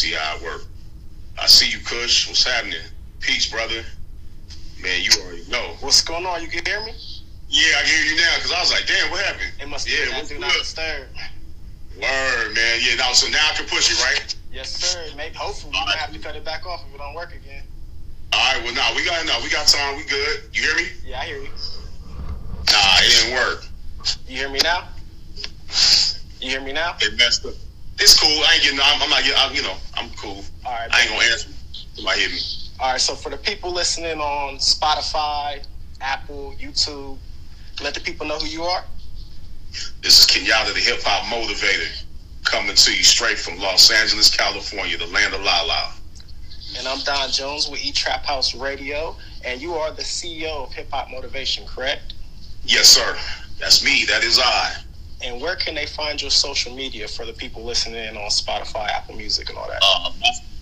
see how it work. I see you, Kush. What's happening? Peace, brother. Man, you already know. What's going on? You can hear me? Yeah, I can hear you now because I was like, damn, what happened? It must yeah, be that what's do not disturb. Word, man. Yeah, now so now I can push it, right? Yes, sir. Maybe hopefully we might have to cut it back off if it don't work again. All right, well, nah, we got no, we got time. We good. You hear me? Yeah, I hear you. Nah, it didn't work. You hear me now? You hear me now? It messed up. It's cool. I ain't getting. I'm, I'm not getting. I'm, you know, I'm cool. All right. I ain't gonna answer. Somebody hit me. All right. So for the people listening on Spotify, Apple, YouTube, let the people know who you are. This is Kenyatta, the hip hop motivator, coming to you straight from Los Angeles, California, the land of La La. And I'm Don Jones with E Trap House Radio, and you are the CEO of Hip Hop Motivation, correct? Yes, sir. That's me. That is I. And where can they find your social media for the people listening in on Spotify, Apple Music, and all that? Uh,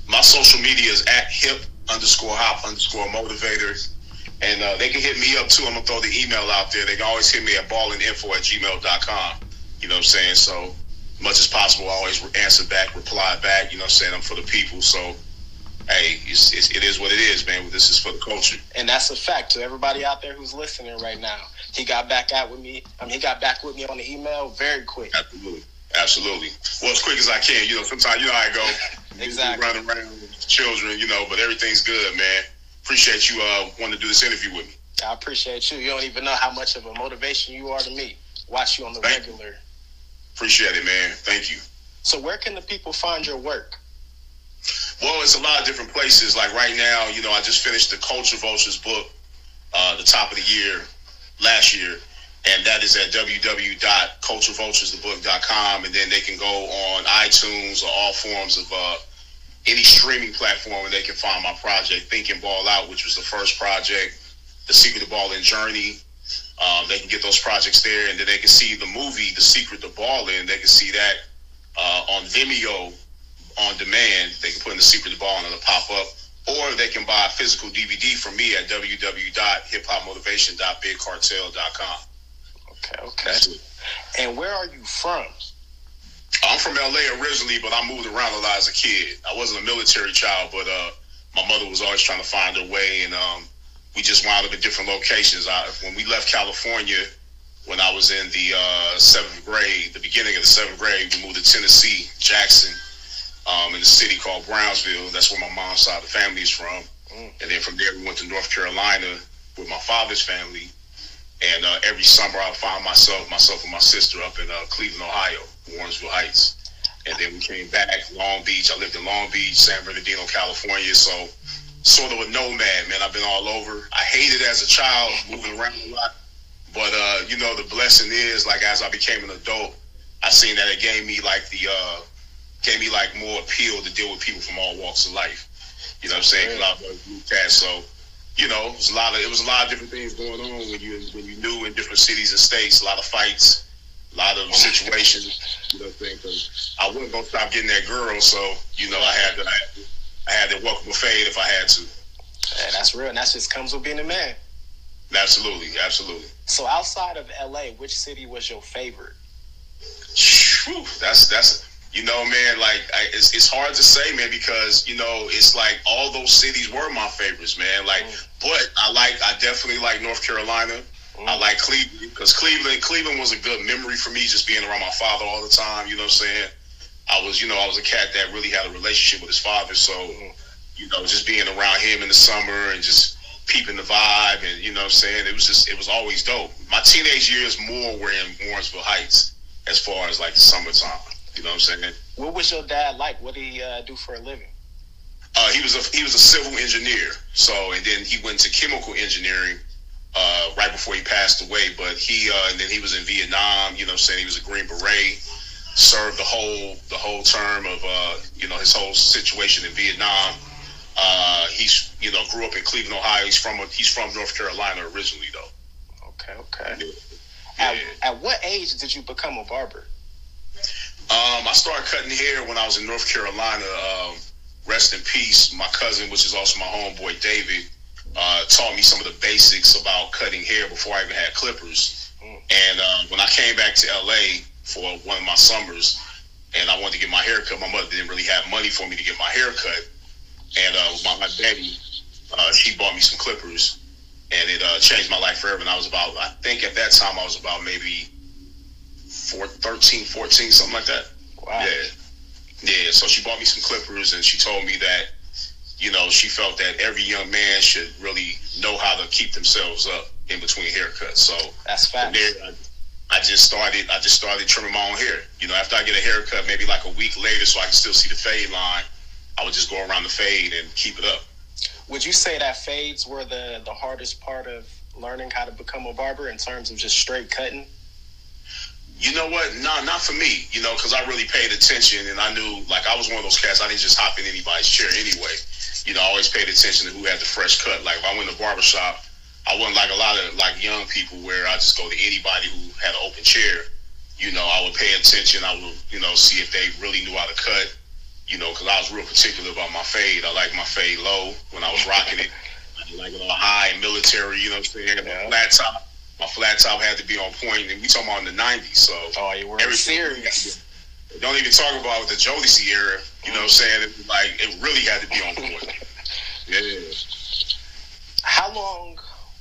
my, social media is at hip underscore hop underscore motivators. And uh, they can hit me up too. I'm going to throw the email out there. They can always hit me at ballinginfo at gmail.com. You know what I'm saying? So, much as possible, I always answer back, reply back. You know what I'm saying? I'm for the people. So, hey, it's, it's, it is what it is, man. This is for the culture. And that's a fact to everybody out there who's listening right now. He got back out with me. I mean, he got back with me on the email very quick. Absolutely. Absolutely. Well, as quick as I can. You know, sometimes you know how I go. Exactly. Running around with children, you know, but everything's good, man. Appreciate you uh, wanting to do this interview with me. I appreciate you. You don't even know how much of a motivation you are to me. Watch you on the Thank you. regular. Appreciate it, man. Thank you. So where can the people find your work? Well, it's a lot of different places. Like right now, you know, I just finished the Culture Vultures book, uh, the top of the year, last year, and that is at www.culturevulturesthebook.com, and then they can go on iTunes or all forms of uh, any streaming platform, and they can find my project, Think and Ball Out, which was the first project, The Secret to Ballin Journey. Um, they can get those projects there, and then they can see the movie, The Secret to Ball in. They can see that uh, on Vimeo on demand. They can put in the secret to ballin it'll pop up. Or they can buy a physical DVD from me at www.hiphopmotivation.bigcartel.com. Okay, okay. And where are you from? I'm from LA originally, but I moved around a lot as a kid. I wasn't a military child, but uh, my mother was always trying to find her way, and um, we just wound up in different locations. I, when we left California, when I was in the uh, seventh grade, the beginning of the seventh grade, we moved to Tennessee, Jackson, um, in a city called Brownsville. That's where my mom's side of the family is from. Mm. And then from there, we went to North Carolina with my father's family. And uh, every summer, I found myself, myself and my sister up in uh, Cleveland, Ohio, Warrensville Heights. And then we came back, Long Beach. I lived in Long Beach, San Bernardino, California. So, sort of a nomad, man. I've been all over. I hated as a child moving around a lot. But, uh, you know, the blessing is, like, as I became an adult, I seen that it gave me, like, the, uh, gave me, like, more appeal to deal with people from all walks of life. You know what I'm saying? 'Cause I was a group cat, so you know, it was a lot of it was a lot of different things going on when you when you knew in different cities and states, a lot of fights, a lot of oh. situations. You know what I'm saying? 'Cause I wasn't gonna stop getting that girl, so you know, I had to I had to, I had to welcome a fade if I had to. Yeah, that's real. And that just comes with being a man. Absolutely, absolutely. So outside of LA, which city was your favorite? Whew, that's that's you know, man. Like I, it's it's hard to say, man, because you know it's like all those cities were my favorites, man. Like, mm. but I like I definitely like North Carolina. I mm. like Cleveland because Cleveland Cleveland was a good memory for me, just being around my father all the time. You know what I'm saying? I was, you know, I was a cat that really had a relationship with his father, so mm. you know, just being around him in the summer and just peeping the vibe, and you know what I'm saying? It was just, it was always dope. My teenage years more were in Warrensville Heights, as far as like the summertime. You know what I'm saying? What was your dad like? What did he uh, do for a living? Uh, he was a he was a civil engineer. So and then he went to chemical engineering uh, right before he passed away. But he uh, and then he was in Vietnam. You know, what I'm saying he was a Green Beret. Served the whole the whole term of uh, you know his whole situation in Vietnam. Uh, he's you know grew up in Cleveland, Ohio. He's from he's from North Carolina originally though. Okay, okay. Yeah. At, at what age did you become a barber? Um, I started cutting hair when I was in North Carolina. Um, rest in peace. My cousin, which is also my homeboy David, uh, taught me some of the basics about cutting hair before I even had clippers. And uh, when I came back to LA for one of my summers, and I wanted to get my hair cut. My mother didn't really have money for me to get my hair cut, and uh, my, my daddy, uh, she bought me some clippers, and it uh, changed my life forever. And I was about, I think at that time I was about maybe four, 13, 14, something like that. Wow. Yeah. Yeah. So she bought me some clippers and she told me that, you know, she felt that every young man should really know how to keep themselves up in between haircuts. So That's fact. I, I just started. I just started trimming my own hair. You know, after I get a haircut, maybe like a week later, so I can still see the fade line. I would just go around the fade and keep it up. Would you say that fades were the the hardest part of learning how to become a barber in terms of just straight cutting? You know what? Nah, not for me. You know, because I really paid attention and I knew, like, I was one of those cats. I didn't just hop in anybody's chair anyway. You know, I always paid attention to who had the fresh cut. Like, if I went to barber shop, I wasn't like a lot of like young people where I just go to anybody who had an open chair. You know, I would pay attention. I would, you know, see if they really knew how to cut. You know, because I was real particular about my fade. I like my fade low when I was rocking it. I like it all high and military. You know what I'm saying? Yeah. Flat top, flat top had to be on point, and we talking about in the '90s. So Oh, you were serious. don't even talk about the Jodeci era. You know what I'm saying? It, like it really had to be on point. Yeah. How long?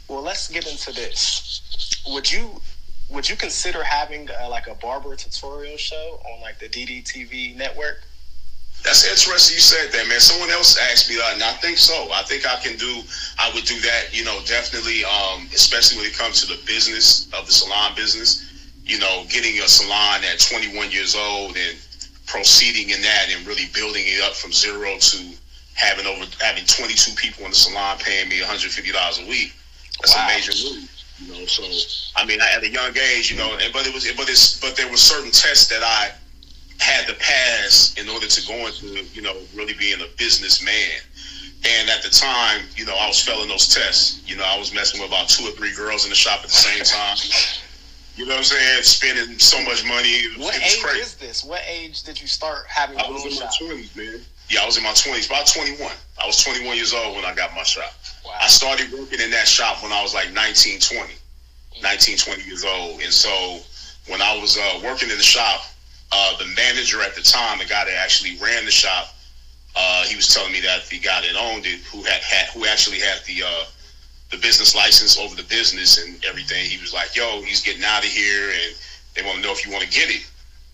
Well, let's get into this. Would you would you consider having uh like a barber tutorial show on like the DDTV network? That's interesting you said that, man. Someone else asked me that, and I think so. I think I can do, I would do that, you know, definitely, um, especially when it comes to the business of the salon business. You know, getting a salon at 21 years old and proceeding in that and really building it up from zero to having over having 22 people in the salon paying me 150 dollars a week. That's Wow. a major move. You know, so I mean, at a young age, you know, and, but it was, but it's, but there were certain tests that I had to pass in order to go into, you know, really being a businessman. And at the time, you know, I was failing those tests. You know, I was messing with about two or three girls in the shop at the same time. You know what I'm saying? Spending so much money. What age crazy. is this? What age did you start having I was in my twenties, man. Yeah, I was in my twenties, about twenty one. I was twenty one years old when I got my shop. Wow. I started working in that shop when I was like 19, 20. 19, 20 years old. And so when I was uh, working in the shop, uh, the manager at the time, the guy that actually ran the shop, uh, he was telling me that the guy that owned it, who had, had who actually had the uh, the business license over the business and everything, he was like, "Yo, he's getting out of here, and they want to know if you want to get it."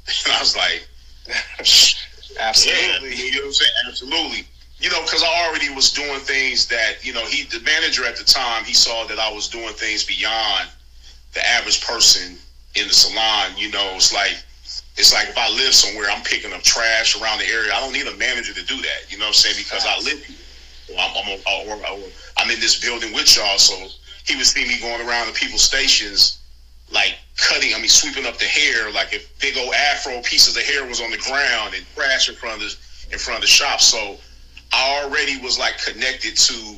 And I was like, Absolutely. yeah, you know what I'm saying? Absolutely. You know, because I already was doing things that, you know, he, the manager at the time, he saw that I was doing things beyond the average person in the salon. You know, it's like, it's like if I live somewhere, I'm picking up trash around the area. I don't need a manager to do that. You know what I'm saying? Because I live here. Or I'm, I'm, in this building with y'all. So he would see me going around to people's stations, like cutting, I mean, sweeping up the hair. Like if big old afro pieces of hair was on the ground and trash in front of the, in front of the shop. So I already was like connected to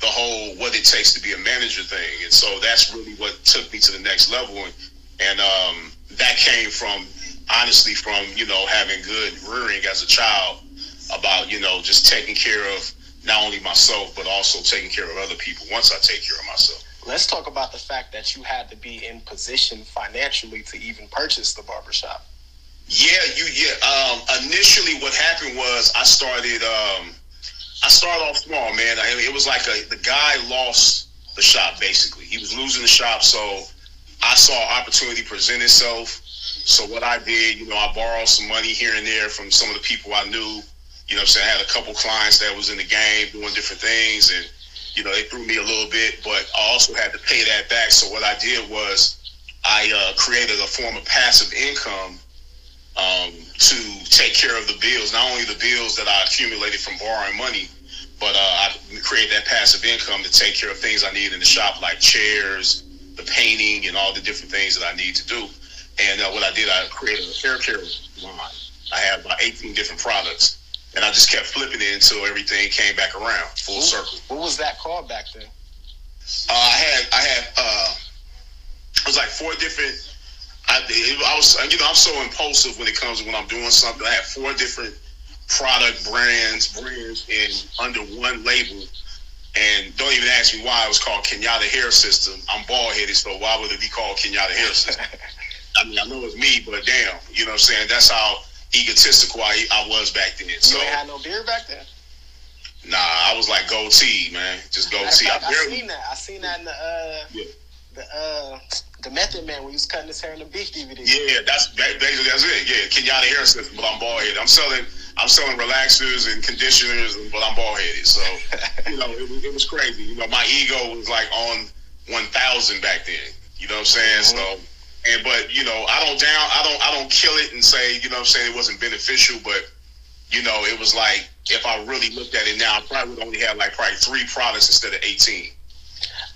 the whole what it takes to be a manager thing. And so that's really what took me to the next level. And, and um, that came from, honestly, from, you know, having good rearing as a child about, you know, just taking care of not only myself, but also taking care of other people once I take care of myself. Let's talk about the fact that you had to be in position financially to even purchase the barbershop. Yeah, you yeah. Um, initially, what happened was I started. Um, I started off small, man. I, it was like a, the guy lost the shop basically. He was losing the shop, so I saw opportunity present itself. So what I did, you know, I borrowed some money here and there from some of the people I knew. You know, I'm saying I had a couple clients that was in the game doing different things, and you know they threw me a little bit, but I also had to pay that back. So what I did was I uh, created a form of passive income um, to take care of the bills, not only the bills that I accumulated from borrowing money, but uh, I created that passive income to take care of things I need in the shop, like chairs, the painting, and all the different things that I need to do. And uh, what I did, I created a hair care line. I have about 18 different products, and I just kept flipping it until everything came back around, full circle. What was that called back then? Uh, I had I had uh, it was like four different. I, I was you know I'm so impulsive when it comes to when I'm doing something. I had four different product brands brands in under one label. And don't even ask me why it was called Kenyatta Hair System. I'm bald headed, so why would it be called Kenyatta Hair System? I mean, I know it's me, but damn, you know what I'm saying? That's how egotistical I, I was back then. So you ain't had no beard back then. Nah, I was like goatee, man. Just goatee. I, I seen that. I seen that in the uh, yeah. the uh, the Method Man when he was cutting his hair in the beef DVD. Yeah, that's basically that's it. Yeah, Kenyatta hair system, but I'm bald headed. I'm selling I'm selling relaxers and conditioners, but I'm bald headed. So you know, it was, it was crazy. You know, my ego was like on one thousand back then. You know what I'm saying? Mm-hmm. So. And but you know, I don't down, I don't, I don't kill it and say, you know, what I'm saying it wasn't beneficial, but you know, it was like if I really looked at it now, I probably would only have like probably three products instead of eighteen.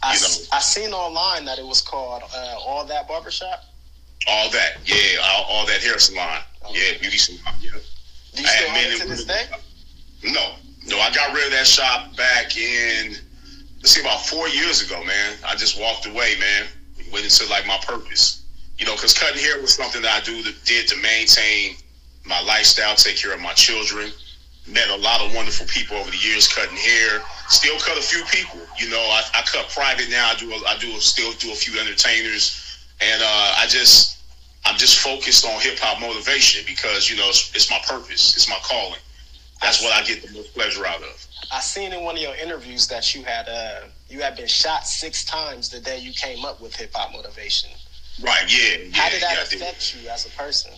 I, you know? I seen online that it was called uh, All That Barbershop. All that, yeah, all, all that hair salon, okay. yeah, beauty salon, yeah. Do you still own it to this day? No, no, I got rid of that shop back in let's see about four years ago, man. I just walked away, man. Went into like my purpose, you know, because cutting hair was something that I do did to maintain my lifestyle, take care of my children. Met a lot of wonderful people over the years cutting hair. Still cut a few people. You know, I, I cut private now. I do. A, I do a, still do a few entertainers, and uh, I just I'm just focused on hip hop motivation because you know it's, it's, my purpose. It's my calling. That's what I get the most pleasure out of. I seen in one of your interviews that you had uh, you had been shot six times the day you came up with hip hop motivation. Right. Yeah. yeah How did that yeah, affect you as a person?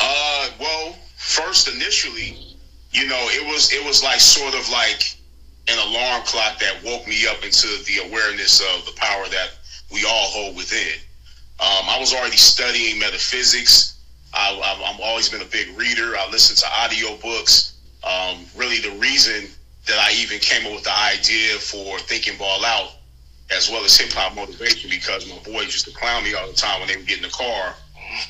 Uh, well, first initially, you know, it was it was like sort of like an alarm clock that woke me up into the awareness of the power that we all hold within. Um, I was already studying metaphysics. I, have always been a big reader. I listen to audiobooks. Um, really, the reason that I even came up with the idea for Think and Ball Out, as well as hip hop motivation, because my boys used to clown me all the time when they would get in the car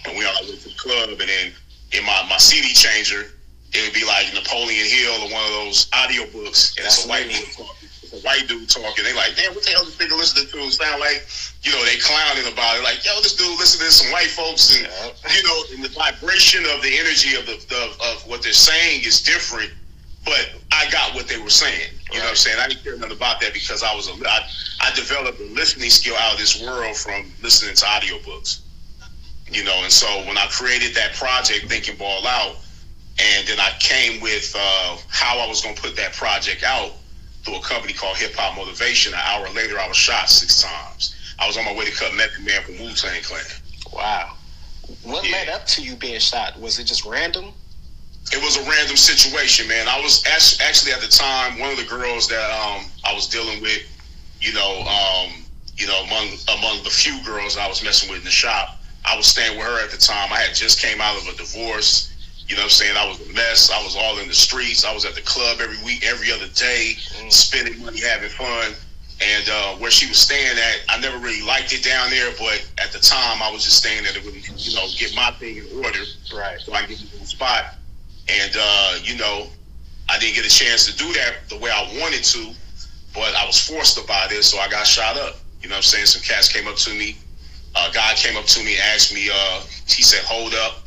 and we all went to the club, and then in my, my CD changer, it would be like Napoleon Hill or one of those audio books, and it's a white dude talking. It's a white dude talking. They like, damn, what the hell is this nigga listening to? Sound like, you know, they clowning about it. Like, yo, this dude listen to some white folks, and you know, and the vibration of the energy of the, the of what they're saying is different. But I got what they were saying. You right. know what I'm saying? I didn't care nothing about that because I was a I, I developed a listening skill out of this world from listening to audiobooks you know. And so when I created that project, Think and Ball Out, and then I came with uh, how I was going to put that project out through a company called Hip Hop Motivation. An hour later, I was shot six times. I was on my way to cut Method Man from Wu Tang Clan. Wow. What yeah. led up to you being shot? Was it just random? It was a random situation, man. I was actually at the time one of the girls that um, I was dealing with. You know, um, you know, among among the few girls I was messing with in the shop I was staying with her at the time. I had just came out of a divorce. You know what I'm saying? I was a mess. I was all in the streets. I was at the club every week, every other day, mm. spending money, having fun. And uh, where she was staying at, I never really liked it down there, but at the time, I was just staying there to really, you know, get my thing in order. Right. So I get to the spot. And, uh, you know, I didn't get a chance to do that the way I wanted to, but I was forced to buy this, so I got shot up. You know what I'm saying? Some cats came up to me a guy came up to me asked me, uh, he said, hold up.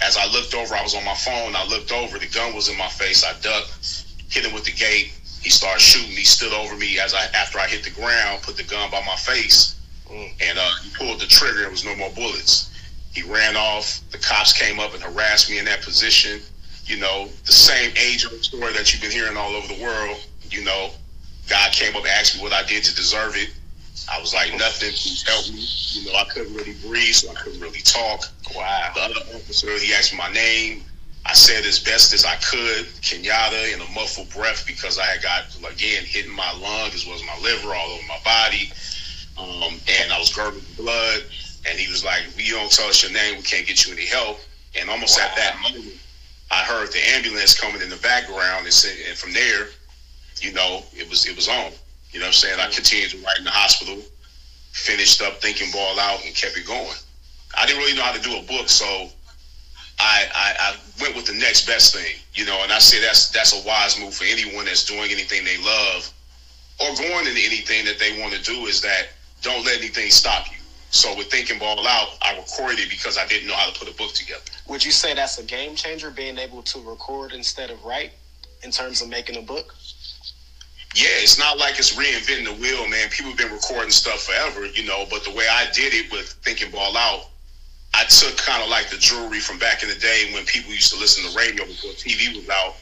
As I looked over, I was on my phone. I looked over, the gun was in my face. I ducked, hit him with the gate. He started shooting. He stood over me as I, after I hit the ground, put the gun by my face, mm. and uh, he pulled the trigger. There was no more bullets. He ran off. The cops came up and harassed me in that position. You know, the same age old story that you've been hearing all over the world. You know, God came up and asked me what I did to deserve it. I was like, nothing, please help me. You know, I couldn't really breathe, so I couldn't really talk. Wow. The other officer, he asked me my name. I said as best as I could, Kenyatta, in a muffled breath because I had got, again, hitting my lung as well as my liver all over my body. Um, and I was gurgling blood. And he was like, you don't tell us your name, we can't get you any help. And almost wow. at that moment, I heard the ambulance coming in the background. And, said, and from there, you know, it was it was on. You know what I'm saying? I mm-hmm. continued to write in the hospital, finished up think and ball out, and kept it going. I didn't really know how to do a book, so I, I, I went with the next best thing. You know, and I say that's that's a wise move for anyone that's doing anything they love or going into anything that they want to do. Is that don't let anything stop you. So with think and ball out, I recorded it because I didn't know how to put a book together. Would you say that's a game changer, being able to record instead of write, in terms of making a book? yeah, it's not like it's reinventing the wheel, man. People have been recording stuff forever, you know. But the way I did it with Think and Ball Out, I took kind of like the jewelry from back in the day when people used to listen to radio before TV was out,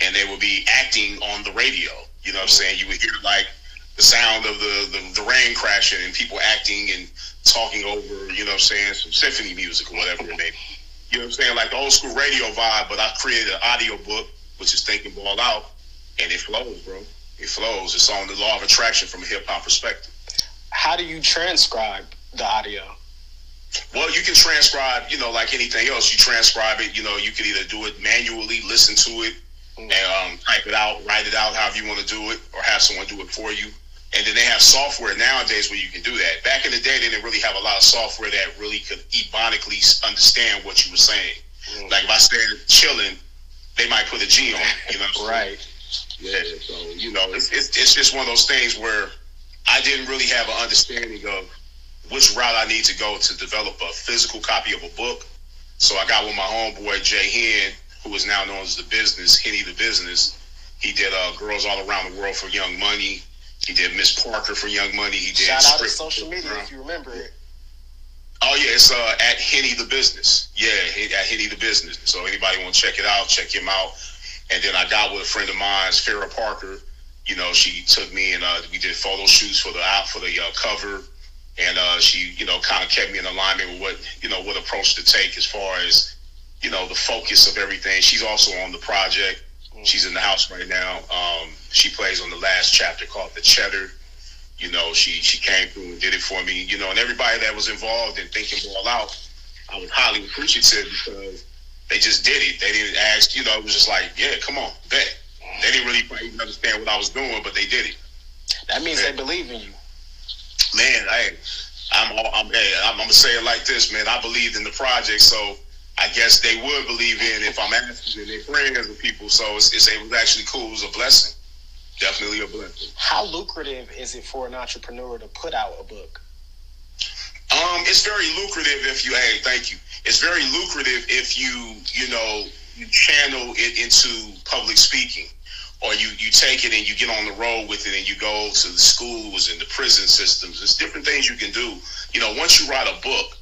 and they would be acting on the radio. You know what I'm mm-hmm. saying? You would hear like the sound of the, the, the rain crashing and people acting and talking over, you know saying, some symphony music or whatever it may be. You know what I'm saying? Like the old school radio vibe, but I created an audio book, which is Think and Ball Out, and it flows, bro. It flows. It's on the law of attraction from a hip hop perspective. How do you transcribe the audio? Well, you can transcribe, you know, like anything else. You transcribe it, you know, you can either do it manually, listen to it, and um, type it out, write it out however you want to do it, or have someone do it for you. And then they have software nowadays where you can do that. Back in the day, they didn't really have a lot of software that really could ebonically understand what you were saying. Mm. Like if I said chilling, they might put a G on you know? right. Yeah, so, you know, it's, it's, it's just one of those things where I didn't really have an understanding of which route I need to go to develop a physical copy of a book. So I got with my homeboy, Jay Hen, who is now known as The Business, Henny The Business. He did uh, Girls All Around the World for Young Money. He did Miss Parker for Young Money. He did Shout out to social media if you remember it. Oh yeah, it's uh, at Henny the Business. Yeah, at Henny the Business. So anybody want to check it out, check him out. And then I got with a friend of mine, Farrah Parker. You know, she took me and uh, we did photo shoots for the out for the uh, cover, and uh, she, you know, kind of kept me in alignment with what you know what approach to take as far as you know the focus of everything. She's also on the project. She's in the house right now. Um, she plays on the last chapter called The Cheddar. You know, she she came through and did it for me. You know, and everybody that was involved in think and ball out, I was highly appreciative because they just did it. They didn't ask. You know, it was just like, yeah, come on, bet. They didn't really even understand what I was doing, but they did it. That means they believe in you. Man, hey, I'm, I'm, hey, I'm, I'm gonna say it like this, man. I believed in the project, so I guess they would believe in if I'm asking their friends and people. So it's, it's, it was actually cool. It was a blessing. Definitely a blessing. How lucrative is it for an entrepreneur to put out a book? Um, it's very lucrative if you. Hey, thank you. It's very lucrative if you, you know, you channel it into public speaking, or you you take it and you get on the road with it and you go to the schools and the prison systems. There's different things you can do. You know, once you write a book,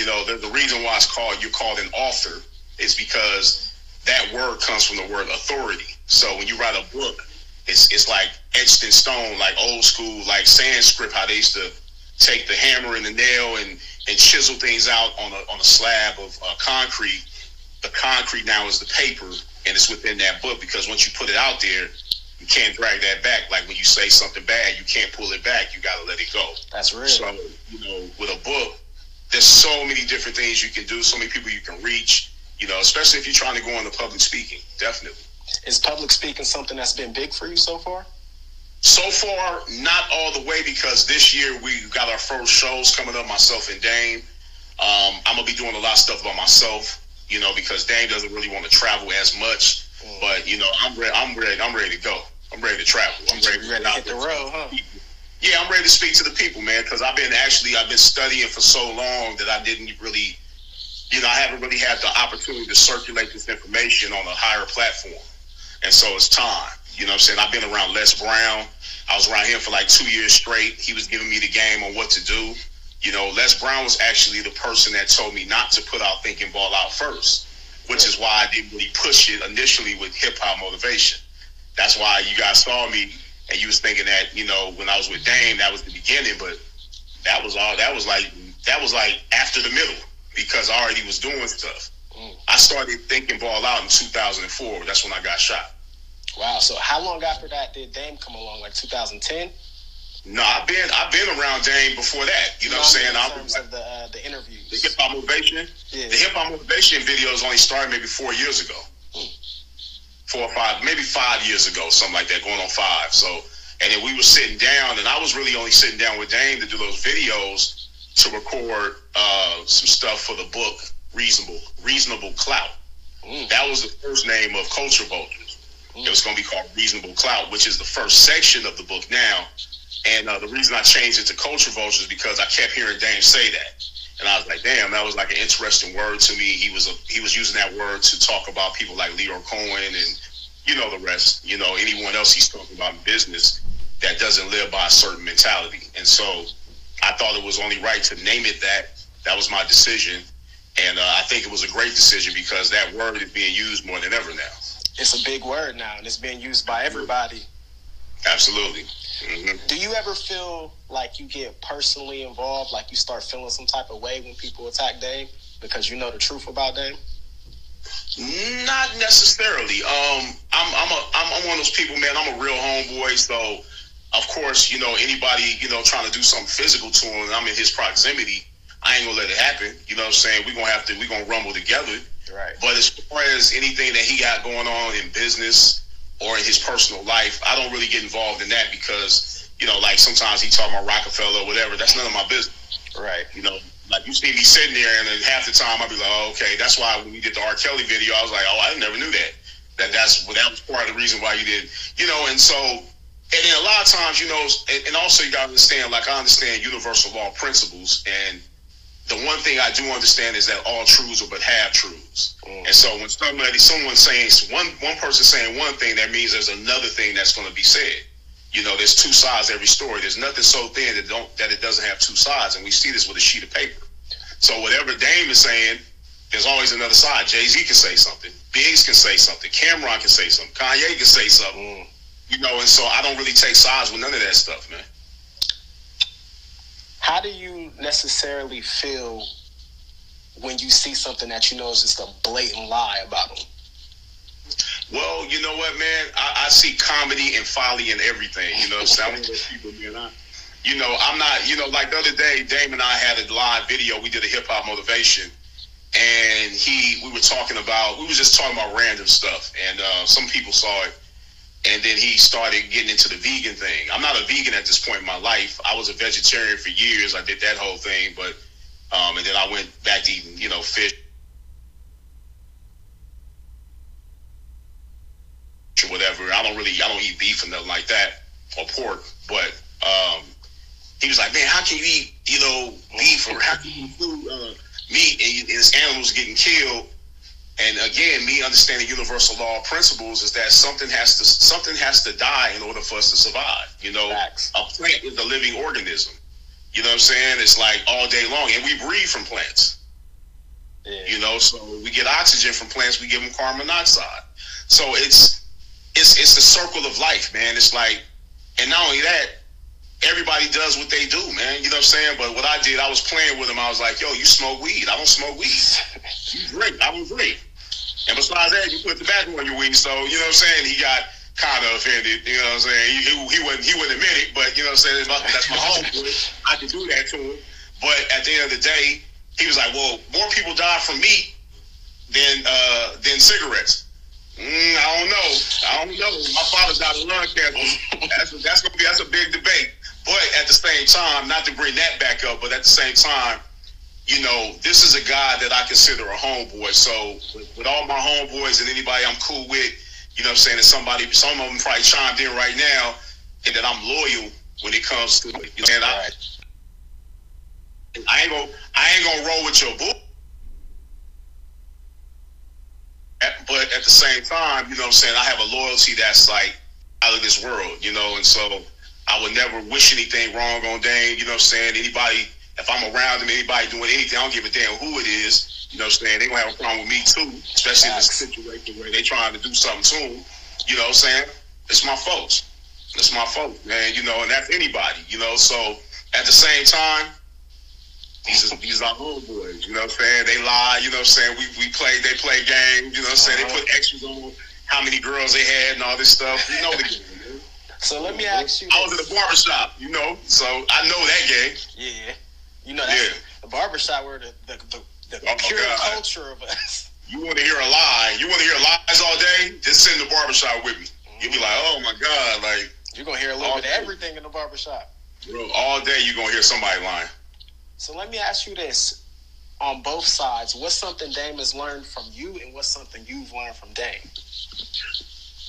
you know, the, the reason why it's called you're called an author is because that word comes from the word authority. So when you write a book, it's it's like etched in stone, like old school, like Sanskrit, how they used to take the hammer and the nail and and chisel things out on a on a slab of uh, concrete. The concrete now is the paper, and it's within that book because once you put it out there, you can't drag that back. Like when you say something bad, you can't pull it back. You got to let it go. That's real. So you know, with a book, there's so many different things you can do, so many people you can reach, you know, especially if you're trying to go into public speaking. Definitely. Is public speaking something that's been big for you so far? So far, not all the way because this year we got our first shows coming up, myself and Dame. Um, I'm gonna be doing a lot of stuff by myself, you know, because Dame doesn't really want to travel as much. Mm. But you know, I'm ready. I'm ready. I'm ready to go. I'm ready to travel. I'm ready, ready to hit the road, huh? Yeah, I'm ready to speak to the people, man, because I've been actually I've been studying for so long that I didn't really, you know, I haven't really had the opportunity to circulate this information on a higher platform, and so it's time. You know what I'm saying? I've been around Les Brown. I was around him for like two years straight. He was giving me the game on what to do. You know, Les Brown was actually the person that told me not to put out Think and Ball Out first, which is why I didn't really push it initially with hip hop motivation. That's why you guys saw me and you was thinking that you know when I was with Dame that was the beginning, but that was all. That was like that was like after the middle because I already was doing stuff. Mm. I started think and ball out in 2004. That's when I got shot. Wow. So how long after that did Dame come along? Like 2010? No, I've been I've been around Dame before that. You know what I'm saying? In terms of the uh, the interviews, the hip hop motivation. Yeah. The hip hop motivation videos only started maybe four years ago. Four or five, maybe five years ago, something like that, going on five. So, and then we were sitting down, and I was really only sitting down with Dame to do those videos to record uh, some stuff for the book, Reasonable Reasonable Clout. Mm. That was the first name of Culture Vultures. Mm. It was going to be called Reasonable Clout, which is the first section of the book now. And uh, the reason I changed it to Culture Vultures because I kept hearing Dame say that. And I was like, damn, that was like an interesting word to me. He was a, he was using that word to talk about people like Lyor Cohen and you know the rest. You know anyone else he's talking about in business that doesn't live by a certain mentality. And so I thought it was only right to name it that. That was my decision. And uh, I think it was a great decision because that word is being used more than ever now. It's a big word now, and it's being used by everybody. Absolutely. Mm-hmm. Do you ever feel like you get personally involved, like you start feeling some type of way when people attack Dame because you know the truth about Dame? Not necessarily. Um, I'm I'm a I'm, I'm one of those people, man. I'm a real homeboy, so of course, you know anybody you know trying to do something physical to him, and I'm in his proximity. I ain't gonna let it happen. You know what I'm saying? We're gonna have to we're gonna rumble together. Right. But as far as anything that he got going on in business or in his personal life, I don't really get involved in that because, you know, like sometimes he talk about Rockefeller or whatever. That's none of my business. Right. You know, like you see me sitting there and then half the time I'll be like, oh, okay. That's why when we did the R. Kelly video, I was like, oh, I never knew that. That that's well, that was part of the reason why you did, you know, and so and then a lot of times, you know, and, and also you gotta understand, like I understand universal law principles and the one thing I do understand is that all truths are but half truths. Mm. And so when somebody, someone saying one one person saying one thing, that means there's another thing that's going to be said. You know, there's two sides to every story. There's nothing so thin that don't that it doesn't have two sides, and we see this with a sheet of paper. So whatever Dame is saying, there's always another side. Jay Z can say something. Biggs can say something. Cam'ron can say something. Kanye can say something. Mm. You know, and so I don't really take sides with none of that stuff, man how do you necessarily feel when you see something that you know is just a blatant lie about them? Well, you know what, man? I, I see comedy and folly in everything. You know, I'm those people, man. I, you know, I'm not, you know, like the other day, Dame and I had a live video. We did a hip hop motivation, and he, we were talking about, we were just talking about random stuff, and uh, some people saw it, and then he started getting into the vegan thing. I'm not a vegan at this point in my life. I was a vegetarian for years. I did that whole thing, but um, and then I went back to eating, you know, fish or whatever. I don't really, I don't eat beef and nothing like that or pork. But um, he was like, man, how can you eat, you know, beef or how can you eat uh, meat and, and this animal's getting killed? And again, me understanding universal law principles is that something has to something has to die in order for us to survive. You know, Facts. a plant is a living organism. You know what I'm saying? It's like all day long, and we breathe from plants. Yeah. You know, so we get oxygen from plants. We give them carbon monoxide. So it's it's it's the circle of life, man. It's like, and not only that, everybody does what they do, man. You know what I'm saying? But what I did, I was playing with him. I was like, yo, you smoke weed. I don't smoke weed. you drink. I don't drink. And besides that, you put tobacco on your weed. So, you know what I'm saying? He got kind of offended. You know what I'm saying? He, he, he wouldn't he wouldn't admit it, but you know what I'm saying? That's my homeboy. I can do that to him. But at the end of the day, he was like, "Well, more people die from meat than uh, than cigarettes." Mm, I don't know. I don't know. My father died of lung cancer. That's that's gonna be that's a big debate. But at the same time, not to bring that back up, but at the same time, you know, this is a guy that I consider a homeboy. So with, with all my homeboys and anybody I'm cool with, you know I'm saying, that somebody, some of them probably chimed in right now, and that I'm loyal when it comes to, you know what I'm saying? I, I ain't gonna, I ain't gonna roll with your. But at the same time, you know what I'm saying, I have a loyalty that's like out of this world, you know, and so I would never wish anything wrong on Dame, you know what I'm saying? Anybody if I'm around them, anybody doing anything, I don't give a damn who it is. You know what I'm saying? They gonna have a problem with me too, especially in this situation where they trying to do something to them. You know what I'm saying? It's my folks. It's my folks, man. You know, and that's anybody. You know, so at the same time, these are these are homeboys. You know what I'm saying? They lie. You know what I'm saying? We we play. They play games. You know what I'm saying? Uh-huh. They put extras on how many girls they had and all this stuff. You know the game. So let me ask you. I was in the barbershop, you know, so I know that game. Yeah. You know, that's yeah. the barbershop where the the, the, the oh pure culture of us. You want to hear a lie? You want to hear lies all day? Just sit in the barbershop with me. Mm-hmm. You'll be like, oh my God, like you're gonna hear a little bit of everything in the barbershop. Bro, all day you're gonna hear somebody lying. So let me ask you this: on both sides, what's something Dame has learned from you, and what's something you've learned from Dame?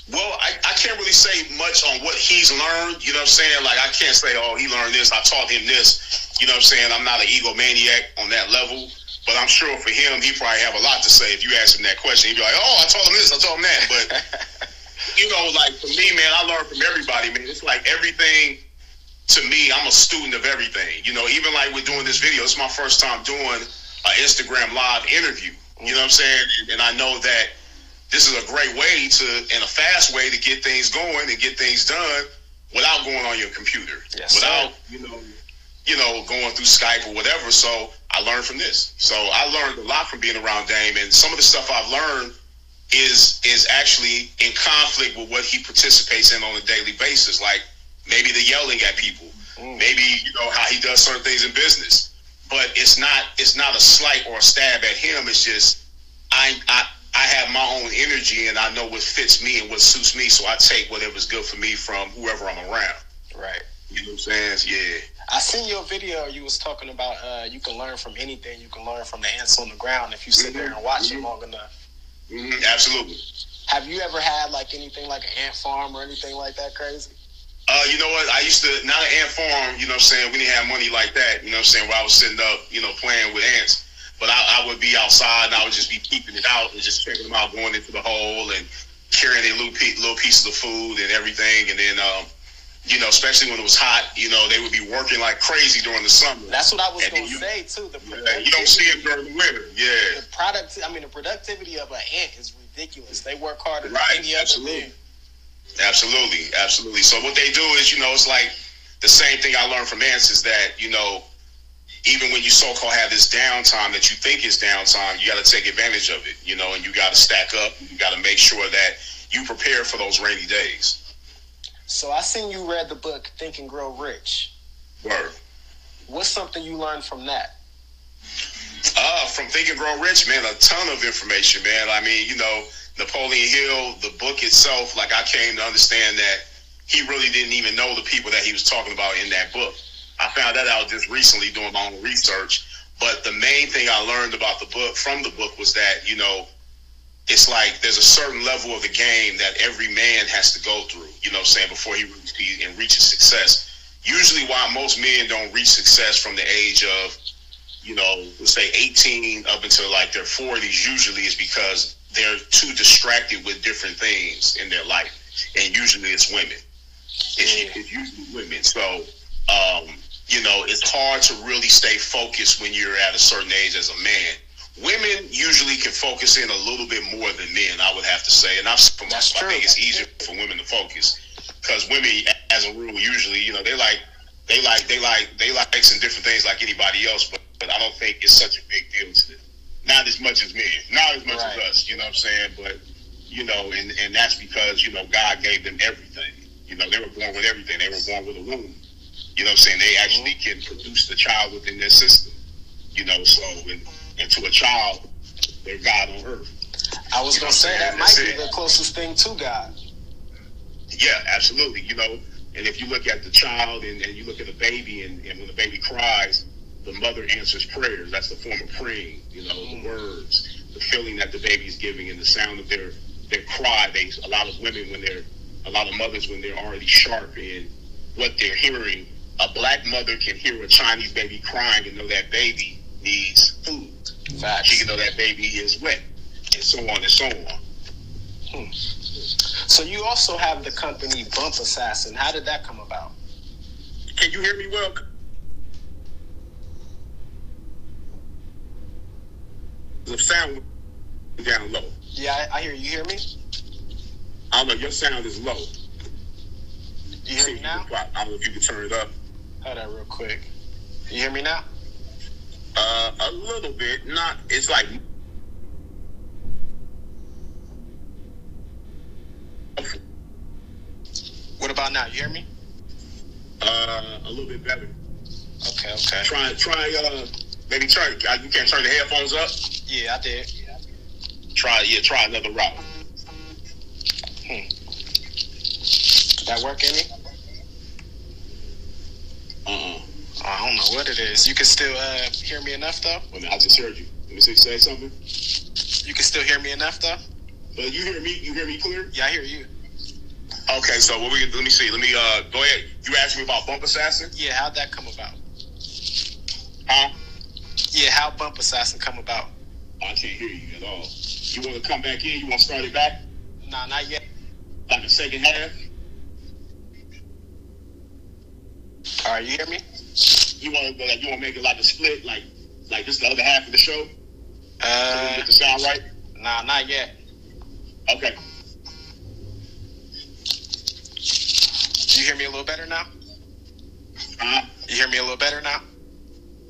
Well, I, I can't really say much on what he's learned. You know what I'm saying? Like, I can't say, oh, he learned this. I taught him this. You know what I'm saying? I'm not an egomaniac on that level. But I'm sure for him, he probably have a lot to say. If you ask him that question, he'd be like, oh, I told him this, I told him that. But, you know, like for me, man, I learn from everybody, man. It's like everything to me, I'm a student of everything. You know, even like we're doing this video, it's my first time doing an Instagram live interview. You mm. know what I'm saying? And I know that this is a great way to, and a fast way to get things going and get things done without going on your computer, Yes, without you know, you know, going through Skype or whatever. So I learned from this. So I learned a lot from being around Dame, and some of the stuff I've learned is is actually in conflict with what he participates in on a daily basis. Like maybe the yelling at people, Mm. maybe you know how he does certain things in business. But it's not it's not a slight or a stab at him. It's just I I I have my own energy and I know what fits me and what suits me. So I take whatever's good for me from whoever I'm around. Right. You know what I'm saying? Yeah. I seen your video. You was talking about uh, you can learn from anything. You can learn from the ants on the ground if you sit there and watch it Mhm. long enough. hmm Absolutely. Have you ever had like anything like an ant farm or anything like that crazy? Uh, you know what? I used to not an ant farm. You know what I'm saying? We didn't have money like that. You know what I'm saying? Where I was sitting up, you know, playing with ants. But I, I would be outside and I would just be keeping it out and just checking them out, going into the hole and carrying their little, pe- little pieces of food and everything. And then, um, you know, especially when it was hot, you know, they would be working like crazy during the summer. That's what I was gonna say too. The Yeah, you don't see it during the winter. Yeah. The product. I mean, the productivity of an ant is ridiculous. They work harder than Right, any other absolutely. thing. Absolutely, absolutely. So what they do is, you know, it's like the same thing I learned from ants is that, you know, even when you so called have this downtime that you think is downtime, you got to take advantage of it, you know, and you got to stack up. You got to make sure that you prepare for those rainy days. So I seen you read the book Think and Grow Rich. Word. What's something you learned from that? Uh, from Think and Grow Rich, man, a ton of information, man. I mean, you know, Napoleon Hill, the book itself, like I came to understand that he really didn't even know the people that he was talking about in that book. I found that out just recently doing my own research. But the main thing I learned about the book from the book was that, you know, it's like there's a certain level of the game that every man has to go through, you know I'm saying, before he, he and reaches success. Usually why most men don't reach success from the age of, you know, let's say 18 up until like their 40s usually is because they're too distracted with different things in their life. And usually it's women. It's, it's usually women. So, um, you know, it's hard to really stay focused when you're at a certain age as a man. Women usually can focus in a little bit more than men, I would have to say. And I've, That's I true. think it's easier for women to focus because women, as a rule, usually, you know, they like, they like, they like, they like some different things like anybody else, but, but I don't think it's such a big deal to them. Not as much as men, not as much Right. as us, you know what I'm saying? But, you know, and, and that's because, you know, God gave them everything. You know, they were born with everything. They were born with a womb. You know what I'm saying? They actually can produce the child within their system. You know, so, and, and to a child, they're God on earth. I was You gonna say that might be the closest thing to God. Yeah, absolutely. You know, and if you look at the child and, and you look at the baby, and, and when the baby cries, the mother answers prayers. That's the form of praying. You know, the words, the feeling that the baby is giving, and the sound of their their cry. They a lot of women when they're a lot of mothers when they're already sharp in what they're hearing. A black mother can hear a Chinese baby crying and know that baby needs food. She can know that baby is wet, and so on and so on. Hmm. So you also have the company Bump Assassin. How did that come about? Can you hear me well? The sound down low. Yeah, I, I hear you. Hear me? I don't know. Your sound is low. You hear me now? you I don't know if you can turn it up. Hold on, real quick. You hear me now? Uh, a little bit. Not. It's like. What about now? You hear me? Uh, a little bit better. Okay, okay. Try. Try. Uh, maybe try. uh, You can't turn the headphones up. Yeah, I did. Yeah. i Try. Yeah. Try another route. Hmm. Did that work any? Uh. uh I don't know what it is. You can still uh, hear me enough though. Wait I just heard you. Let me see. Say something. You can still hear me enough though. But you hear me? You hear me clear? Yeah, I hear you. Okay, so what we let me see. Let me uh go ahead. You asked me about Bump Assassin, Yeah, how'd that come about? huh? Yeah, how Bump Assassin come about? I can't hear you at all. You want to come back in? You want to start it back Nah, not yet. like the second half? All right, you hear me? You want to like you want to make it like a split, like Like this is the other half of the show. Uh, Get the sound right. nah, not yet. Okay. You hear me a little better now? You hear me a little better now?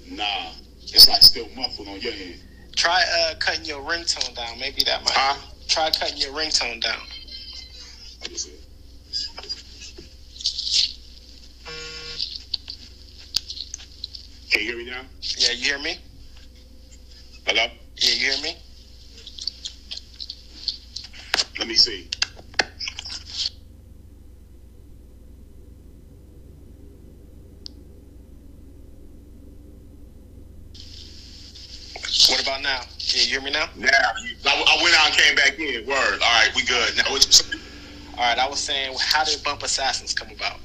nah, it's like still muffled on your end. Try uh, cutting your ringtone down. Maybe that might. Huh? Try cutting your ringtone down. Let me see. Can you hear me now? Yeah, you hear me? Hello? Yeah, you hear me? Let me see. What about now? Yeah, you hear me now? Now, I, I went out and came back in. Word. All right, we good. Now, what you saying? All right, I was saying, how did Bump Assassins come about?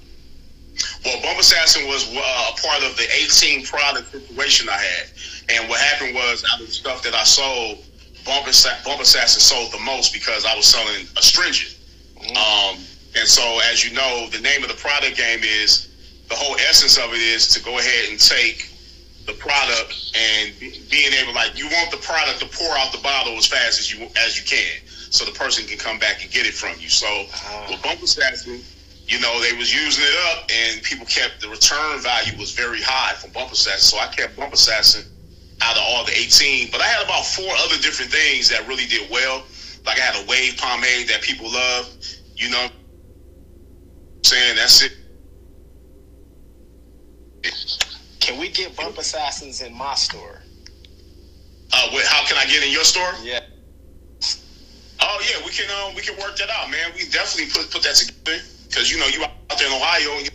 Well, Bump Assassin was uh, a part of the 18 product situation I had. And what happened was, out of the stuff that I sold, Bump, Assa- Bump Assassin sold the most because I was selling astringent. Um, and so, as you know, the name of the product game is the whole essence of it is to go ahead and take the product and be, being able, like, you want the product to pour out the bottle as fast as you as you can, so the person can come back and get it from you. So, Ah. with Bump Assassin, you know, they was using it up, and people kept the return value was very high from Bump Assassin. So I kept Bump Assassin out of all the 18, but I had about four other different things that really did well. Like I had a wave pomade that people love. You know, I'm saying that's it. Can we get Bump Assassins in my store? Uh, wait, how can I get in your store? Yeah. Oh yeah, we can um, we can work that out, man. We definitely put put that together because you know you out there in Ohio, and you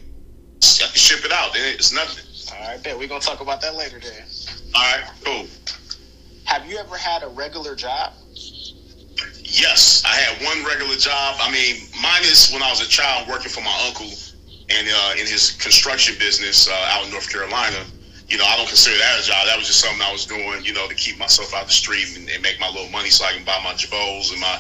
ship it out. and It's nothing. All right, bet. We're going to talk about that later then. All right, cool. Have you ever had a regular job? Yes, I had one regular job. I mean, minus when I was a child working for my uncle and uh, in his construction business uh, out in North Carolina. You know, I don't consider that a job. That was just something I was doing, you know, to keep myself out the street and, and make my little money so I can buy my Jabos and my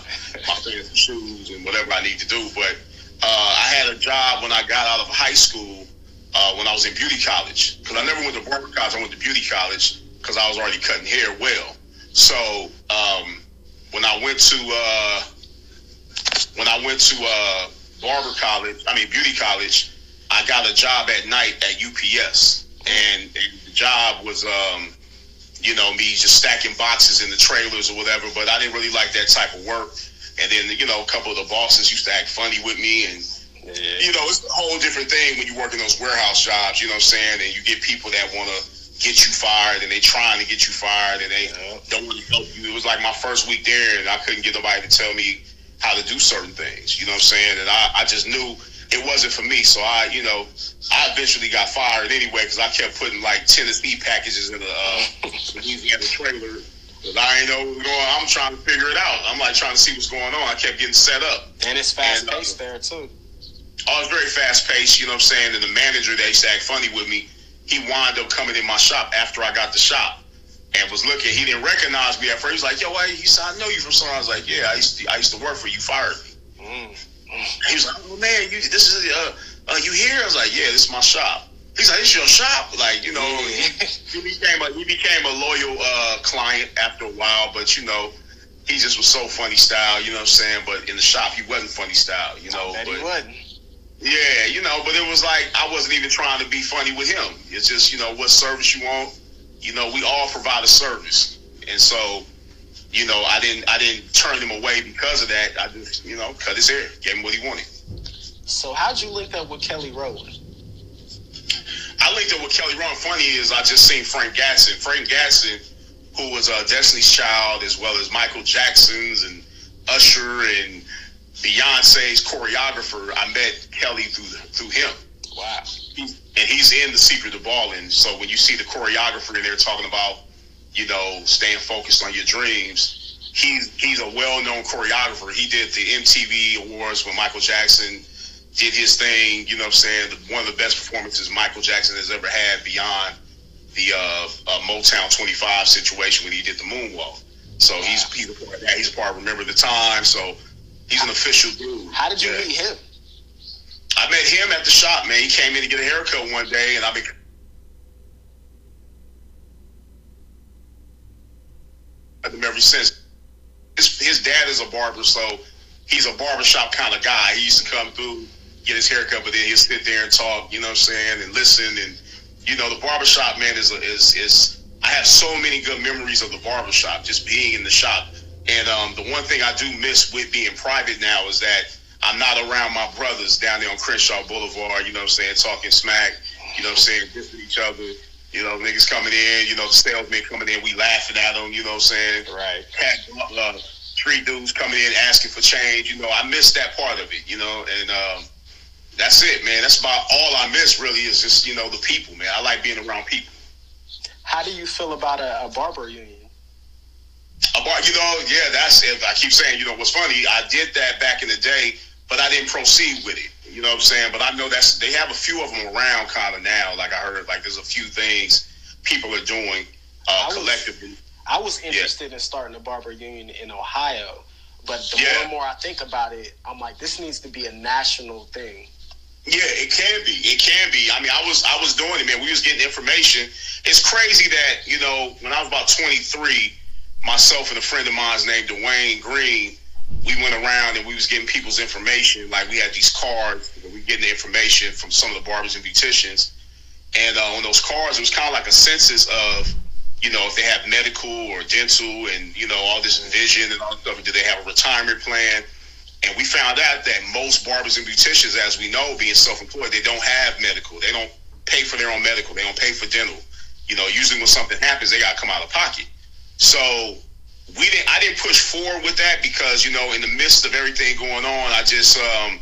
my shoes and whatever I need to do. But uh, I had a job when I got out of high school uh, when I was in beauty college because I never went to barber college. I went to beauty college because I was already cutting hair well. So um, when I went to uh, when I went to uh, barber college, I mean beauty college, I got a job at night at UPS, and, and the job was, um, you know, me just stacking boxes in the trailers or whatever. But I didn't really like that type of work. And then you know, a couple of the bosses used to act funny with me, and Yeah. you know, it's a whole different thing when you work in those warehouse jobs. You know what I'm saying? And you get people that want to get you fired, and they trying to get you fired, and they Yeah. don't want to help you. It was like my first week there, and I couldn't get nobody to tell me how to do certain things. You know what I'm saying? And I, I just knew it wasn't for me. So I, you know, I eventually got fired anyway because I kept putting like Tennessee packages in the uh, Louisiana trailer. Cause I ain't know what was going on. I'm trying to figure it out. I'm like trying to see what's going on. I kept getting set up. And it's fast And, uh, paced there, too. Oh, it's very fast paced, you know what I'm saying? And the manager that used to act funny with me, he wound up coming in my shop after I got the shop and was looking. He didn't recognize me at first. He was like, yo, why? He said, I know you from somewhere. I was like, yeah, I used to, I used to work for you. You fired me. Mm. He was like, oh, man, you, this is, uh, uh, you here? I was like, yeah, this is my shop. He's like, this your shop? Like, you know, he, he became a, he became a loyal uh, client after a while, but, you know, he just was so funny style, you know what I'm saying? But in the shop, he wasn't funny style, you know. But, he wouldn't. yeah, you know, but it was like I wasn't even trying to be funny with him. It's just, you know, what service you want. You know, we all provide a service. And so, you know, I didn't I didn't turn him away because of that. I just, you know, cut his hair, gave him what he wanted. So, how'd you link up with Kelly Rowland? I linked up with Kelly Rowland. Funny is I just seen Frank Gatson. Frank Gatson, who was uh, Destiny's Child as well as Michael Jackson's and Usher and Beyonce's choreographer. I met Kelly through through him. Wow. and he's in the secret of balling. So when you see the choreographer in there talking about, you know, staying focused on your dreams, he's he's a well-known choreographer. He did the MTV Awards with Michael Jackson did his thing. You know, what I'm saying one of the best performances Michael Jackson has ever had beyond the uh, uh, Motown 25 situation when he did the moonwalk. So he's he's a part of that. He's a part of Remember the Time. So he's an official dude. How did you Yeah. meet him? I met him at the shop, man. He came in to get a haircut one day, and I've been him ever since. His, his dad is a barber, so he's a barbershop kind of guy. He used to come through, get his haircut, but then he'll sit there and talk, you know what I'm saying, and listen. And, you know, the barbershop, man, is, a, is, is, I have so many good memories of the barbershop, just being in the shop. And um, the one thing I do miss with being private now is that I'm not around my brothers down there on Crenshaw Boulevard, you know what I'm saying, talking smack, you know what I'm saying, dissing each other. You know, niggas coming in, you know, salesmen coming in, we laughing at them, you know what I'm saying? Right. Pat, uh, three dudes coming in asking for change, you know, I miss that part of it, you know, and um, that's it, man. That's about all I miss really is just, you know, the people, man. I like being around people. How do you feel about a, a barber union? A bar, you know, yeah, that's it. I keep saying, you know, what's funny, I did that back in the day, but I didn't proceed with it. You know what I'm saying? But I know that's they have a few of them around kind of now. Like I heard, like there's a few things people are doing uh, I collectively. I was interested yeah. in starting a barber union in Ohio, but the yeah. more and more I think about it, I'm like, this needs to be a national thing. Yeah, it can be. It can be. I mean, I was I was doing it, man. We was getting information. It's crazy that you know when I was about 23, myself and a friend of mine named Dwayne Green we went around and we was getting people's information. Like we had these cards, we were getting the information from some of the barbers and beauticians. And uh, on those cards, it was kind of like a census of, you know, if they have medical or dental and, you know, all this vision and all stuff. Do they have a retirement plan? And we found out that most barbers and beauticians, as we know, being self-employed, they don't have medical. They don't pay for their own medical. They don't pay for dental. You know, usually when something happens, they got to come out of pocket. So we didn't I didn't push forward with that because you know in the midst of everything going on I just um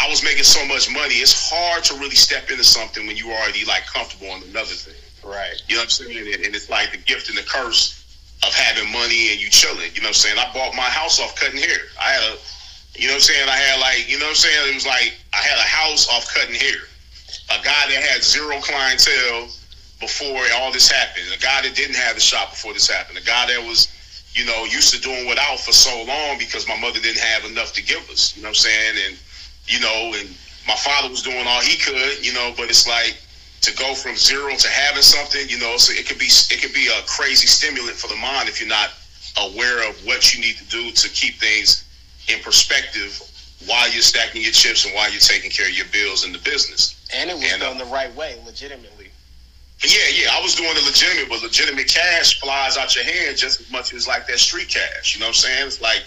I was making so much money it's hard to really step into something when you already like comfortable on another thing right you know what I'm saying and it's like the gift and the curse of having money and you chilling you know what I'm saying I bought my house off cutting hair I had a you know what I'm saying I had like you know what I'm saying it was like I had a house off cutting hair a guy that had zero clientele before all this happened a guy that didn't have the shop before this happened a guy that was you know, used to doing without for so long because my mother didn't have enough to give us. You know what I'm saying? And you know, and my father was doing all he could. You know, but it's like to go from zero to having something. You know, so it could be it could be a crazy stimulant for the mind if you're not aware of what you need to do to keep things in perspective while you're stacking your chips and while you're taking care of your bills in the business. And it was and, done uh, the right way, legitimately. Yeah, yeah, I was doing the legitimate, but legitimate cash flies out your hand just as much as like that street cash. You know what I'm saying? It's like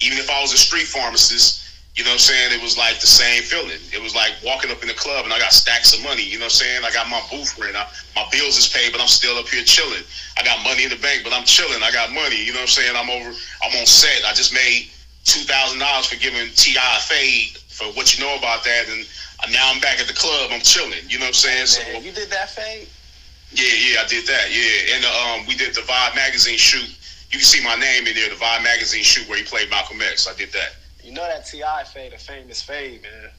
even if I was a street pharmacist, you know what I'm saying? It was like the same feeling. It was like walking up in the club and I got stacks of money. You know what I'm saying? I got my booth rent. I, my bills is paid, but I'm still up here chilling. I got money in the bank, but I'm chilling. I got money. You know what I'm saying? I'm over. I'm on set. I just made two thousand dollars for giving T.I. a fade for what you know about that, and now I'm back at the club. I'm chilling. You know what I'm saying? Man, so you did that fade. Yeah, yeah, I did that. Yeah, and um, we did the Vibe magazine shoot. You can see my name in there, the Vibe magazine shoot where he played Malcolm X. I did that. You know that T.I. fade, a famous fade, man.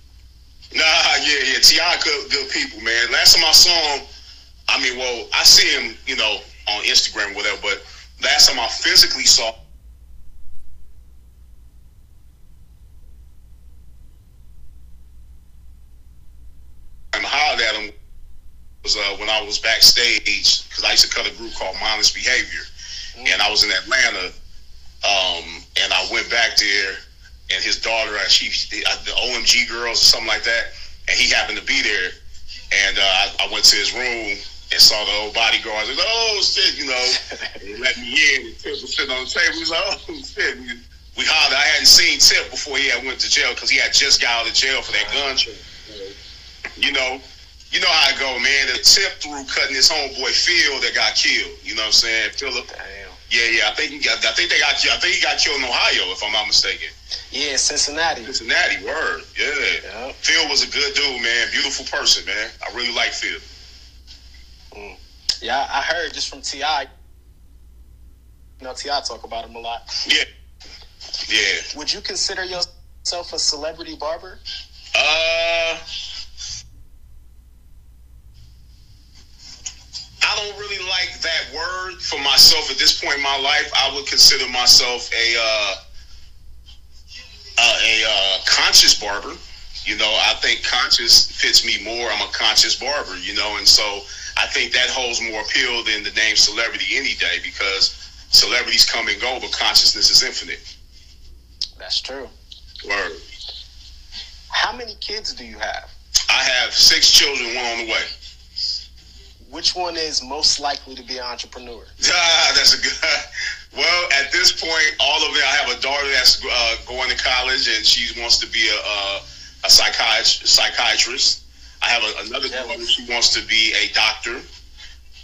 Nah, yeah, yeah. T.I. good, good people, man. Last time I saw him, I mean, well, I see him, you know, on Instagram, or whatever. But last time I physically saw. Hollered at him was uh, when I was backstage because I used to cut a group called Mindless Behavior, mm-hmm. and I was in Atlanta, um, and I went back there, and his daughter, uh, she, the OMG Girlz or something like that, and he happened to be there, and uh, I, I, went to his room and saw the old bodyguards. Like, oh shit, you know, he let me in. And Tip was sitting on the table. He was like, oh shit. We hollered. I hadn't seen Tip before he had went to jail because he had just got out of jail for that gun charge. You know, you know how I go, man. The tip through cutting his homeboy Phil that got killed. You know what I'm saying? Philip. Damn. Yeah, yeah. I think he got. I think they got. I think he got killed in Ohio, if I'm not mistaken. Yeah, Cincinnati. Cincinnati. Word. Yeah. yeah. Phil was a good dude, man. Beautiful person, man. I really like Phil. Mm. Yeah, I heard just from Ti. You know, T.I. talk about him a lot. Yeah. Yeah. Would you consider yourself a celebrity barber? Uh I don't really like that word for myself at this point in my life. I would consider myself a uh, a, uh, conscious barber. You know, I think conscious fits me more. I'm a conscious barber. You know, and so I think that holds more appeal than the name celebrity any day because celebrities come and go, but consciousness is infinite. That's true. Word. How many kids do you have? I have six children, one on the way. Which one is most likely to be an entrepreneur? Ah, that's a good. Well, at this point, all of it. I have a daughter that's uh, going to college, and she wants to be a, a, a psychiatrist. Psychiatrist. I have a, another Yeah. daughter. She wants to be a doctor.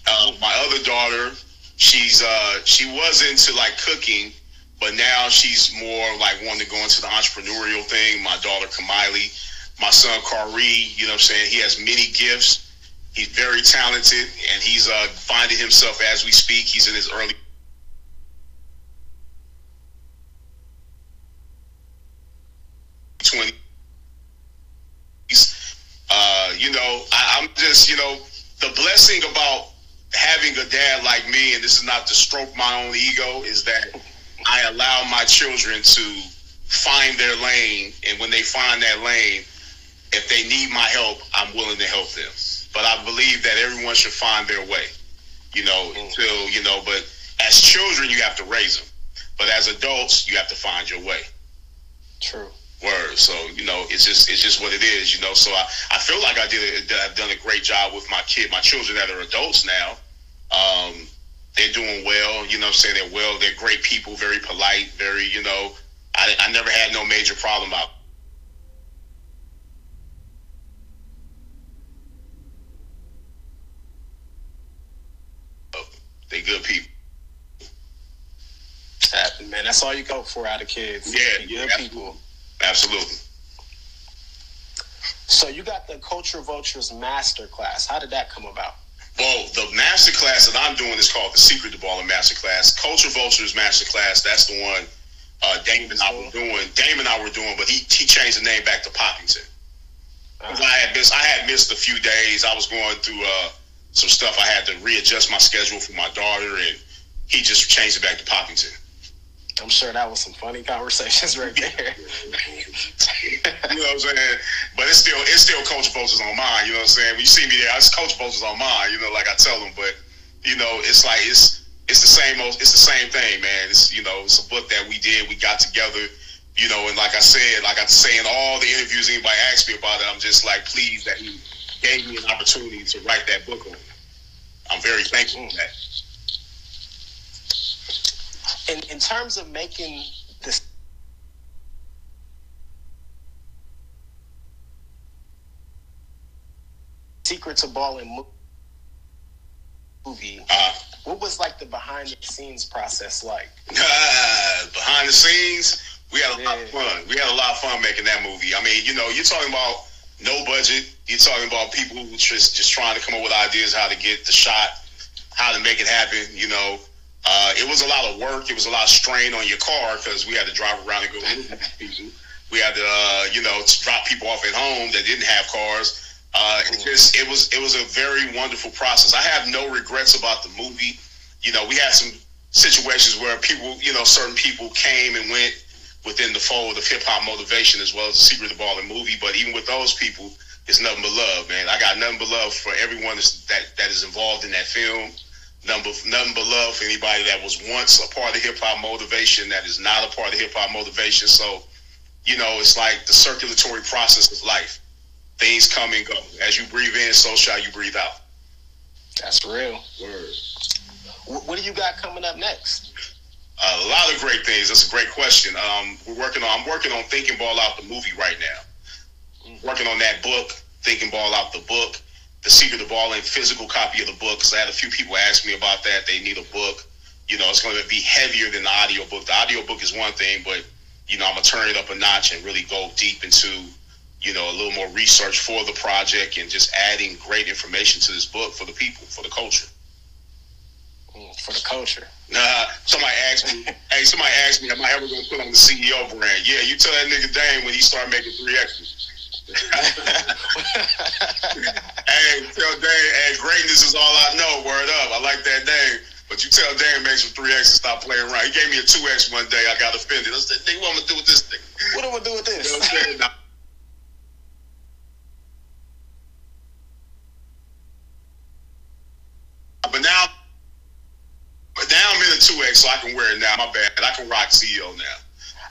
Uh, my other daughter, she's uh, she was into like cooking, but now she's more like wanting to go into the entrepreneurial thing. My daughter Kamili, my son Kari, you know what I'm saying? He has many gifts. He's very talented, and he's uh, finding himself as we speak. He's in his early 20s. Uh, you know, I'm just, you know, the blessing about having a dad like me, and this is not to stroke my own ego, is that I allow my children to find their lane, and when they find that lane, if they need my help, I'm willing to help them. But I believe that everyone should find their way, you know, until, you know, but as children, you have to raise them. But as adults, you have to find your way. True. Word. So you know, it's just it's just what it is. You know. So I, I feel like I did I've done a great job with my kid, my children that are adults now. Um, they're doing well. You know, what I'm saying they're well. They're great people, very polite, very you know. I, I never had no major problem out. They good people. Man, that's all you go for out of kids. Yeah, good absolutely. people. Absolutely. So you got the Culture Vultures Master Class. How did that come about? Well, the master class that I'm doing is called the Secret to Baller Master Class. Culture Vultures Master Class. That's the one uh, Damon and I were doing. Damon and I were doing, but he he changed the name back to Poppington. 'Cause I had missed I had missed a few days. I was going through uh, some stuff. I had to readjust my schedule for my daughter, and he just changed it back to Poppington. I'm sure that was some funny conversations right there. You know what I'm saying? But it's still it's still Culture Vultures on mine. You know what I'm saying? When you see me there, it's Culture Vultures on mine. You know, like I tell them. But you know, it's like it's it's the same old, it's the same thing, man. It's you know, it's a book that we did. We got together. You know, and like I said, like I say in all the interviews anybody asks me about it, I'm just like pleased that he gave me an opportunity to write that book on. I'm very thankful for that. in in terms of making this Secret to Balling mo- movie, Uh, what was like the behind the scenes process like? behind the scenes, we had a lot of fun. We had a lot of fun making that movie. I mean, you know, you're talking about no budget. You're talking about people who just just trying to come up with ideas how to get the shot, how to make it happen. You know, uh, it was a lot of work. It was a lot of strain on your car because we had to drive around and go. We had to, uh, you know, to drop people off at home that didn't have cars. Uh, it just it was it was a very wonderful process. I have no regrets about the movie. You know, we had some situations where people, you know, certain people came and went within the fold of hip hop motivation as well as the Secret of the Ball movie. But even with those people, it's nothing but love, man. I got nothing but love for everyone that that is involved in that film. Number nothing but love for anybody that was once a part of hip hop motivation that is not a part of hip hop motivation. So, you know, it's like the circulatory process of life. Things come and go. As you breathe in, so shall you breathe out. That's real. Word. What, what do you got coming up next? A lot of great things. That's a great question. Um, we're working on. I'm working on Think and Ball Out the movie right now. Working on that book, Think and Ball Out the book, The Secret of Ball, and physical copy of the book. Because I had a few people ask me about that. They need a book. You know, it's going to be heavier than the audio book. The audio book is one thing, but you know, I'm gonna turn it up a notch and really go deep into, you know, a little more research for the project and just adding great information to this book for the people, for the culture. Mm, For the culture. Nah, somebody asked me, hey, somebody asked me, am I ever gonna put on the CEO brand? Yeah, you tell that nigga Dane when he start making three extras. hey, tell Dane, hey, greatness is all I know. Word up. I like that Dane. But you tell Dane make some three X and stop playing around. He gave me a two X one day. I got offended. I said, nigga, what I'm gonna do with this thing? what am I gonna do with this?" You know this? what I'm saying? Now, But now, but now I'm in a two X, so I can wear it now. My bad. I can rock CEO now.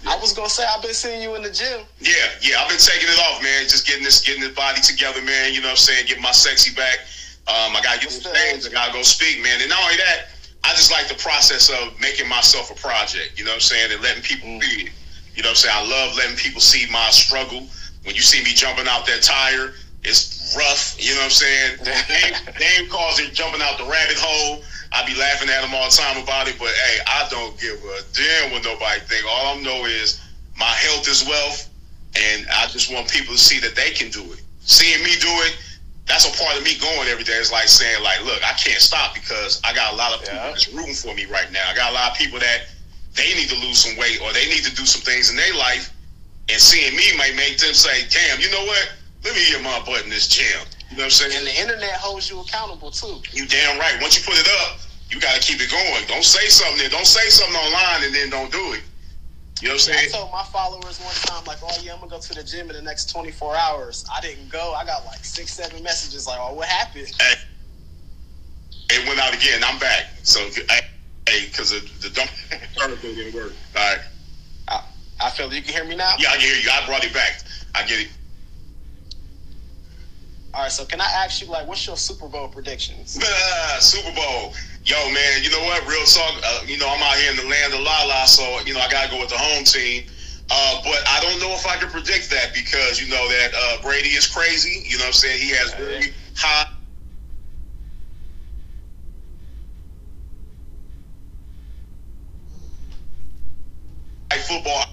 I was gonna say I've been seeing you in the gym. Yeah, yeah, I've been taking it off, man. Just getting this, getting this body together, man. You know what I'm saying? Getting my sexy back. Um, I gotta get the stage. I gotta go speak, man. And not only that, I just like the process of making myself a project. You know what I'm saying? And letting people mm. read it. You know what I'm saying? I love letting people see my struggle. When you see me jumping out that tire, it's rough. You know what I'm saying? Dame, Dame calls it jumping out the rabbit hole. I be laughing at them all the time about it, but hey, I don't give a damn what nobody think. All I know is my health is wealth, and I just want people to see that they can do it. Seeing me do it, that's a part of me going every day. It's like saying, like, look, I can't stop because I got a lot of people yeah. that's rooting for me right now. I got a lot of people that they need to lose some weight or they need to do some things in their life, and seeing me might make them say, damn, you know what? Let me get my butt in this gym. You know what I'm saying? And the internet holds you accountable too. You damn right. Once you put it up, you got to keep it going. Don't say something. There. Don't say something online and then don't do it. You know what I'm saying? I told my followers one time, like, oh yeah, I'm gonna go to the gym in the next 24 hours. I didn't go. I got like six, seven messages, like, oh, what happened? Hey, it went out again. I'm back. So, hey, because the, the dump didn't work. All right. I, I feel you can hear me now. Yeah, I can hear you. I brought it back. I get it. All right, so can I ask you, like, what's your Super Bowl predictions? Super Bowl. Yo, man, you know what? Real talk. Uh, you know, I'm out here in the land of La La, so, you know, I got to go with the home team. Uh, but I don't know if I can predict that because, you know, that uh, Brady is crazy. You know what I'm saying? He has very high. football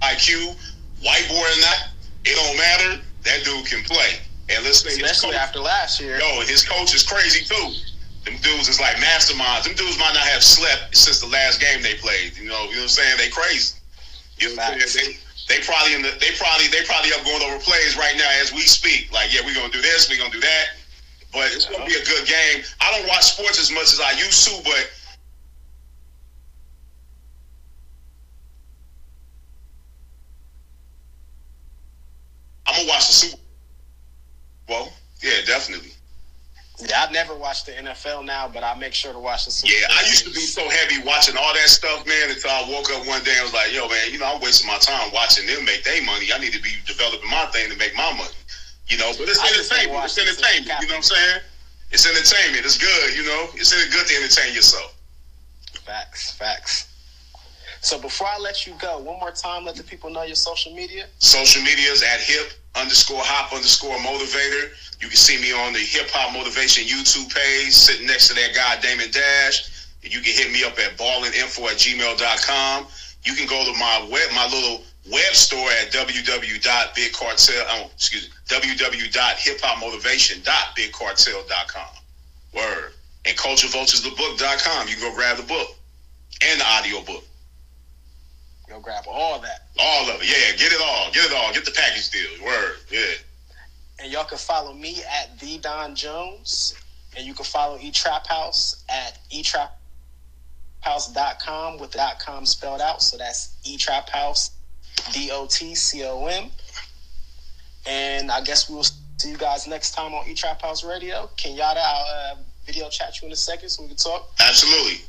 IQ, white boy or not, it don't matter that dude can play. And let's say especially coach, after last year. Yo, his coach is crazy too. Them dudes is like masterminds. Them dudes might not have slept since the last game they played. You know, you know what I'm saying? They crazy. You know what I'm saying? They, they probably in the they probably they probably up going over plays right now as we speak. Like, yeah, we're gonna do this, we're gonna do that. But it's gonna be a good game. I don't watch sports as much as I used to, but I'm gonna watch the Super. Well, yeah, definitely. Yeah, I've never watched the NFL now, but I make sure to watch the Super. Yeah, I used to be so heavy watching all that stuff, man. Until I woke up one day, I was like, "Yo, man, you know, I'm wasting my time watching them make their money. I need to be developing my thing to make my money." You know, but it's entertainment. It's entertainment. You know what I'm saying? It's entertainment. It's good. You know, it's good to entertain yourself. Facts. Facts. So before I let you go, one more time, let the people know your social media. Social media is at hip underscore hop underscore motivator. You can see me on the hip hop motivation YouTube page, sitting next to that guy Damon Dash. You can hit me up at ballinginfo at gmail.com. You can go to my web, my little web store at www.bigcartel, oh, um, excuse me, www.hiphopmotivation.bigcartel.com. Word. And culturevulturesthebook.com. You can go grab the book and the audio book. Go grab all that. All of it, yeah. Get it all. Get it all. Get the package deal. Word, yeah. And y'all can follow me at the Don Jones, and you can follow E Trap House at etraphouse.com with the dot com spelled out. So that's E Trap House, D O T C O M. And I guess we will see you guys next time on E Trap House Radio. Kenyatta, I'll uh, video chat you in a second so we can talk. Absolutely.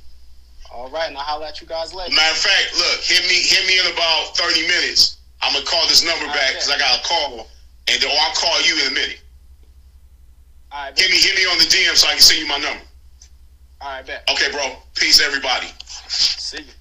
All right, and I'll holler at you guys later. Matter of fact, look, hit me, hit me in about thirty minutes. I'm gonna call this number All back because right, I got a call, and then I'll call you in a minute. All right, hit me, hit me on the DM so I can send you my number. All right, bet. Okay, bro. Peace, everybody. See you.